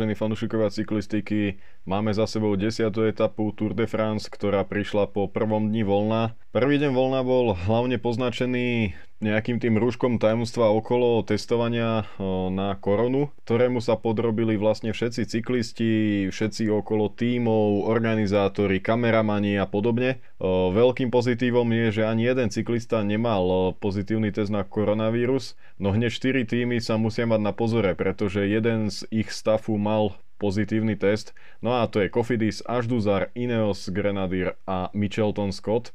Vážení fanúšikovia cyklistiky, máme za sebou 10. etapu Tour de France, ktorá prišla po prvom dni voľna. Prvý deň voľna bol hlavne poznačený nejakým tým rúškom tajomstva okolo testovania na koronu, ktorému sa podrobili vlastne všetci cyklisti, všetci okolo tímov, organizátori, kameramani a podobne. Veľkým pozitívom je, že ani jeden cyklista nemal pozitívny test na koronavírus, no hneď 4 týmy sa musia mať na pozore, pretože jeden z ich stafu mal pozitívny test. No a to je Kofidis, Ažduzar, Ineos, Grenadier a Michelton Scott.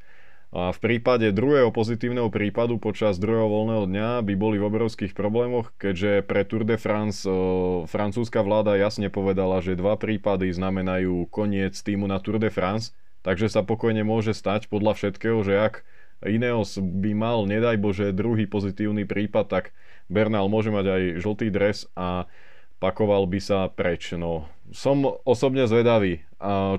A v prípade druhého pozitívneho prípadu počas druhého voľného dňa by boli v obrovských problémoch, keďže pre Tour de France e, francúzska vláda jasne povedala, že dva prípady znamenajú koniec týmu na Tour de France, takže sa pokojne môže stať podľa všetkého, že ak Ineos by mal, nedaj Bože, druhý pozitívny prípad, tak Bernal môže mať aj žltý dres a pakoval by sa preč. No, som osobne zvedavý,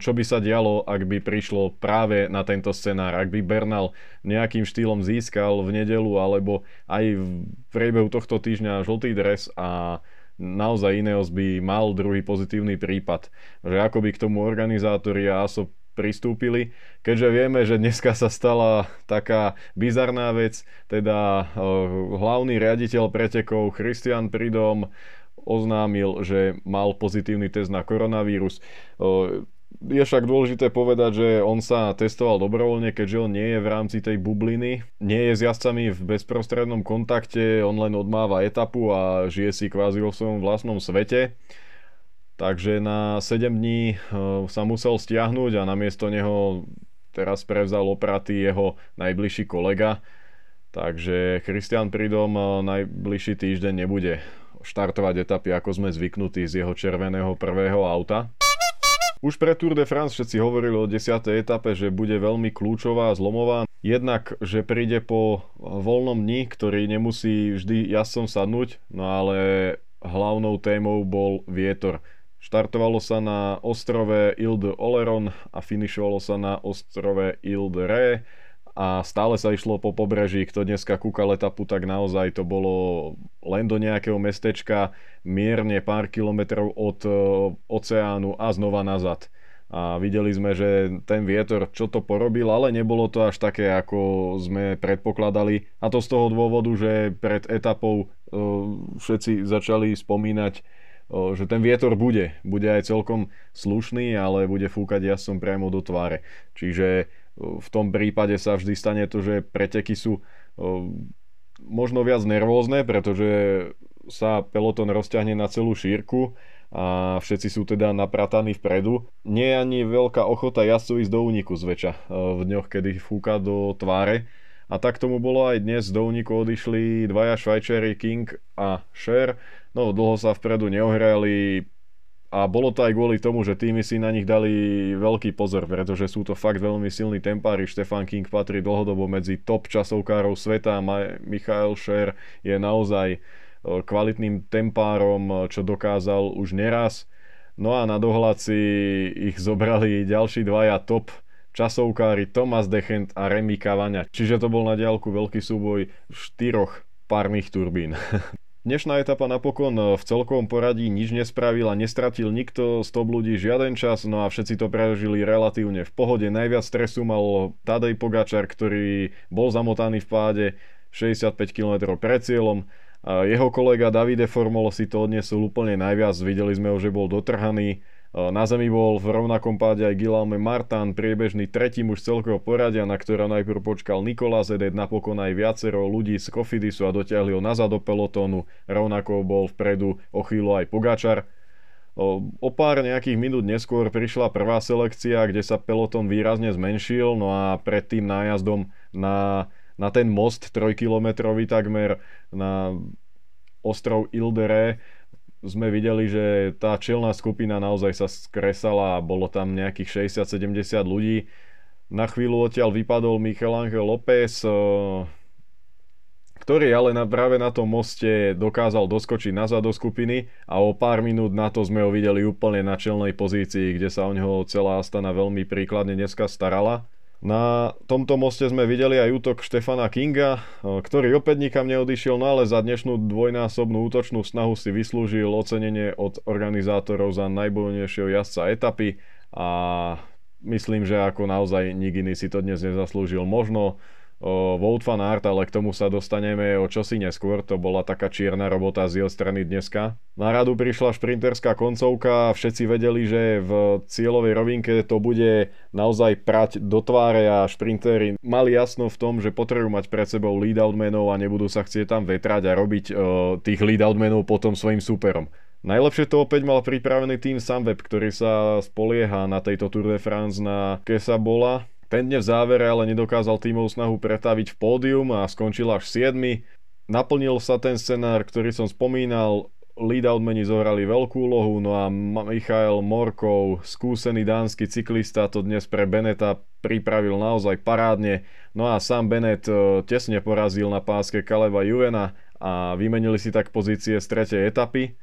čo by sa dialo, ak by prišlo práve na tento scenár, ak by Bernal nejakým štýlom získal v nedelu alebo aj v priebehu tohto týždňa žltý dres a naozaj Ineos by mal druhý pozitívny prípad. Že ako by k tomu organizátori a ASO pristúpili, keďže vieme, že dneska sa stala taká bizarná vec, teda hlavný riaditeľ pretekov Christian Pridom oznámil, že mal pozitívny test na koronavírus. Je však dôležité povedať, že on sa testoval dobrovoľne, keďže on nie je v rámci tej bubliny, nie je s jazdcami v bezprostrednom kontakte, on len odmáva etapu a žije si kvázi vo svojom vlastnom svete. Takže na 7 dní sa musel stiahnuť a namiesto neho teraz prevzal opraty jeho najbližší kolega. Takže Christian Pridom najbližší týždeň nebude štartovať etapy, ako sme zvyknutí z jeho červeného prvého auta. Už pre Tour de France všetci hovorili o 10. etape, že bude veľmi kľúčová a zlomová. Jednak, že príde po voľnom dni, ktorý nemusí vždy jasom sadnúť, no ale hlavnou témou bol vietor. Štartovalo sa na ostrove Ile Oleron a finišovalo sa na ostrove Ile de Ré a stále sa išlo po pobreží. Kto dneska kúkal etapu, tak naozaj to bolo len do nejakého mestečka, mierne pár kilometrov od e, oceánu a znova nazad. A videli sme, že ten vietor čo to porobil, ale nebolo to až také, ako sme predpokladali. A to z toho dôvodu, že pred etapou e, všetci začali spomínať, že ten vietor bude. Bude aj celkom slušný, ale bude fúkať jasom priamo do tváre. Čiže v tom prípade sa vždy stane to, že preteky sú možno viac nervózne, pretože sa peloton rozťahne na celú šírku a všetci sú teda naprataní vpredu. Nie je ani veľká ochota jazdcov ísť do úniku zväčša v dňoch, kedy fúka do tváre. A tak tomu bolo aj dnes, do úniku odišli dvaja Švajčeri King a Sher. No dlho sa vpredu neohrali, a bolo to aj kvôli tomu, že týmy si na nich dali veľký pozor, pretože sú to fakt veľmi silní tempári. Stefan King patrí dlhodobo medzi top časovkárov sveta. Michael Scher je naozaj e, kvalitným tempárom, čo dokázal už neraz. No a na dohľad si ich zobrali ďalší dvaja top časovkári Thomas Dechent a Remy Cavagna. Čiže to bol na diálku veľký súboj štyroch párnych turbín. Dnešná etapa napokon v celkovom poradí nič nespravil a nestratil nikto z top ľudí žiaden čas, no a všetci to prežili relatívne v pohode. Najviac stresu mal Tadej Pogačar, ktorý bol zamotaný v páde 65 km pred cieľom. Jeho kolega Davide Formolo si to odniesol úplne najviac, videli sme ho, že bol dotrhaný na zemi bol v rovnakom páde aj Guillaume Martin, priebežný tretí muž celkového poradia, na ktorého najprv počkal Nikola Zedet, napokon aj viacero ľudí z Kofidisu a dotiahli ho nazad do pelotónu, rovnako bol vpredu o chvíľu aj Pogačar. O pár nejakých minút neskôr prišla prvá selekcia, kde sa peloton výrazne zmenšil, no a pred tým nájazdom na, na ten most trojkilometrový takmer na ostrov Ildere sme videli, že tá čelná skupina naozaj sa skresala a bolo tam nejakých 60-70 ľudí. Na chvíľu odtiaľ vypadol Michelangel López, eh, ktorý ale na, práve na tom moste dokázal doskočiť nazad do skupiny a o pár minút na to sme ho videli úplne na čelnej pozícii, kde sa o neho celá Astana veľmi príkladne dneska starala. Na tomto moste sme videli aj útok Štefana Kinga, ktorý opäť nikam neodišiel, no ale za dnešnú dvojnásobnú útočnú snahu si vyslúžil ocenenie od organizátorov za najbojnejšieho jazdca etapy a myslím, že ako naozaj nik iný si to dnes nezaslúžil. Možno Vote fan Art, ale k tomu sa dostaneme o čosi neskôr, to bola taká čierna robota z jeho strany dneska. Na radu prišla šprinterská koncovka, všetci vedeli, že v cieľovej rovinke to bude naozaj prať do tváre a šprintéri mali jasno v tom, že potrebujú mať pred sebou lead-outmenov a nebudú sa chcieť tam vetrať a robiť uh, tých lead-outmenov potom svojim súperom. Najlepšie to opäť mal pripravený tým Sunweb, ktorý sa spolieha na tejto Tour de France na Kesa ten dne v závere ale nedokázal tímov snahu pretaviť v pódium a skončil až 7. Naplnil sa ten scenár, ktorý som spomínal, lead-out meni zohrali veľkú úlohu, no a Michael Morkov, skúsený dánsky cyklista, to dnes pre Beneta pripravil naozaj parádne. No a sám Benet e, tesne porazil na páske Kaleva Juvena a vymenili si tak pozície z tretej etapy.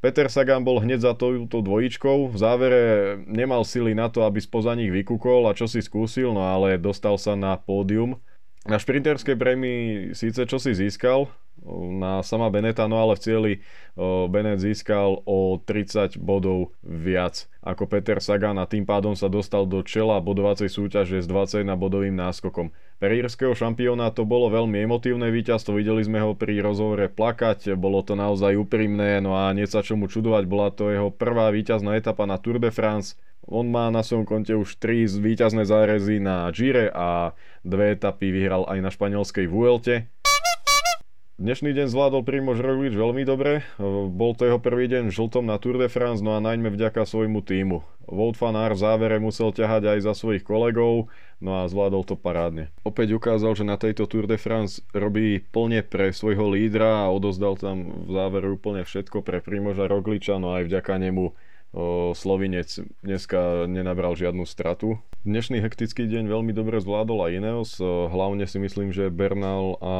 Peter Sagan bol hneď za touto dvojičkou, v závere nemal sily na to, aby spoza nich vykúkol a čo si skúsil, no ale dostal sa na pódium. Na šprinterskej prémii síce čo si získal, na sama Beneta, no ale v cieli Benet získal o 30 bodov viac ako Peter Sagan a tým pádom sa dostal do čela bodovacej súťaže s 21 bodovým náskokom. Pre írskeho šampióna to bolo veľmi emotívne víťazstvo, videli sme ho pri rozhovore plakať, bolo to naozaj úprimné, no a nie sa čomu čudovať, bola to jeho prvá víťazná etapa na Tour de France. On má na svojom konte už 3 víťazné zárezy na Gire a dve etapy vyhral aj na španielskej Vuelte. Dnešný deň zvládol Primož Roglič veľmi dobre. Bol to jeho prvý deň v žltom na Tour de France, no a najmä vďaka svojmu týmu. Wout Aert v závere musel ťahať aj za svojich kolegov, no a zvládol to parádne. Opäť ukázal, že na tejto Tour de France robí plne pre svojho lídra a odozdal tam v závere úplne všetko pre Primoža Rogliča, no aj vďaka nemu Slovinec dneska nenabral žiadnu stratu. Dnešný hektický deň veľmi dobre zvládol aj Ineos, hlavne si myslím, že Bernal a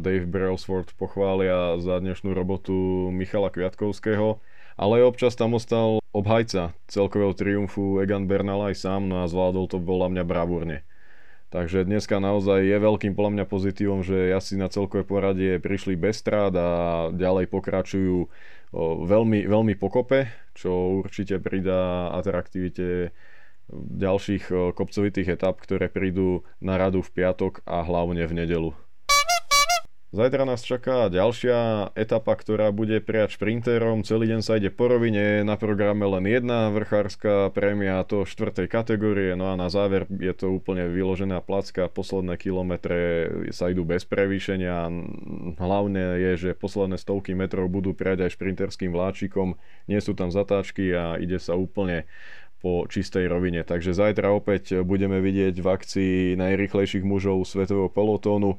Dave Brailsford pochvália za dnešnú robotu Michala Kviatkovského, ale občas tam ostal obhajca celkového triumfu Egan Bernal aj sám, no a zvládol to bola mňa bravúrne. Takže dneska naozaj je veľkým podľa mňa pozitívom, že asi na celkové poradie prišli bez strát a ďalej pokračujú veľmi, veľmi pokope, čo určite pridá atraktivite ďalších kopcovitých etap, ktoré prídu na radu v piatok a hlavne v nedelu. Zajtra nás čaká ďalšia etapa, ktorá bude prijať šprinterom. Celý deň sa ide po rovine, na programe len jedna vrchárska prémia, to štvrtej kategórie, no a na záver je to úplne vyložená placka. Posledné kilometre sa idú bez prevýšenia. Hlavne je, že posledné stovky metrov budú prijať aj šprinterským vláčikom. Nie sú tam zatáčky a ide sa úplne po čistej rovine. Takže zajtra opäť budeme vidieť v akcii najrychlejších mužov svetového pelotónu.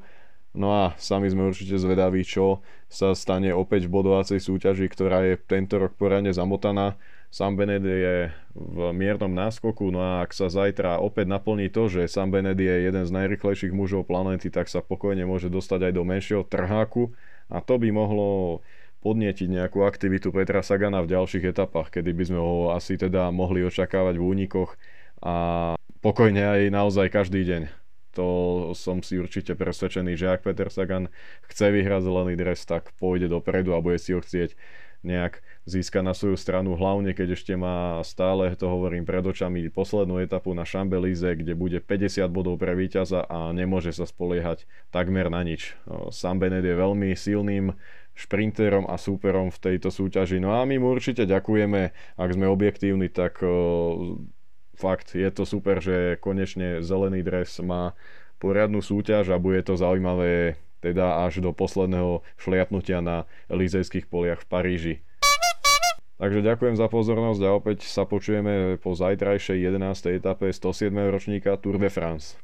No a sami sme určite zvedaví, čo sa stane opäť v bodovacej súťaži, ktorá je tento rok poradne zamotaná. Sam Bened je v miernom náskoku, no a ak sa zajtra opäť naplní to, že Sam Bened je jeden z najrychlejších mužov planéty, tak sa pokojne môže dostať aj do menšieho trháku a to by mohlo podnietiť nejakú aktivitu Petra Sagana v ďalších etapách, kedy by sme ho asi teda mohli očakávať v únikoch a pokojne aj naozaj každý deň to som si určite presvedčený, že ak Peter Sagan chce vyhrať zelený dres, tak pôjde dopredu a bude si ho chcieť nejak získať na svoju stranu, hlavne keď ešte má stále, to hovorím pred očami, poslednú etapu na Šambelize, kde bude 50 bodov pre víťaza a nemôže sa spoliehať takmer na nič. Sam Bennett je veľmi silným šprinterom a súperom v tejto súťaži. No a my mu určite ďakujeme, ak sme objektívni, tak fakt je to super, že konečne zelený dres má poriadnu súťaž a bude to zaujímavé teda až do posledného šliapnutia na Elizejských poliach v Paríži. Takže ďakujem za pozornosť a opäť sa počujeme po zajtrajšej 11. etape 107. ročníka Tour de France.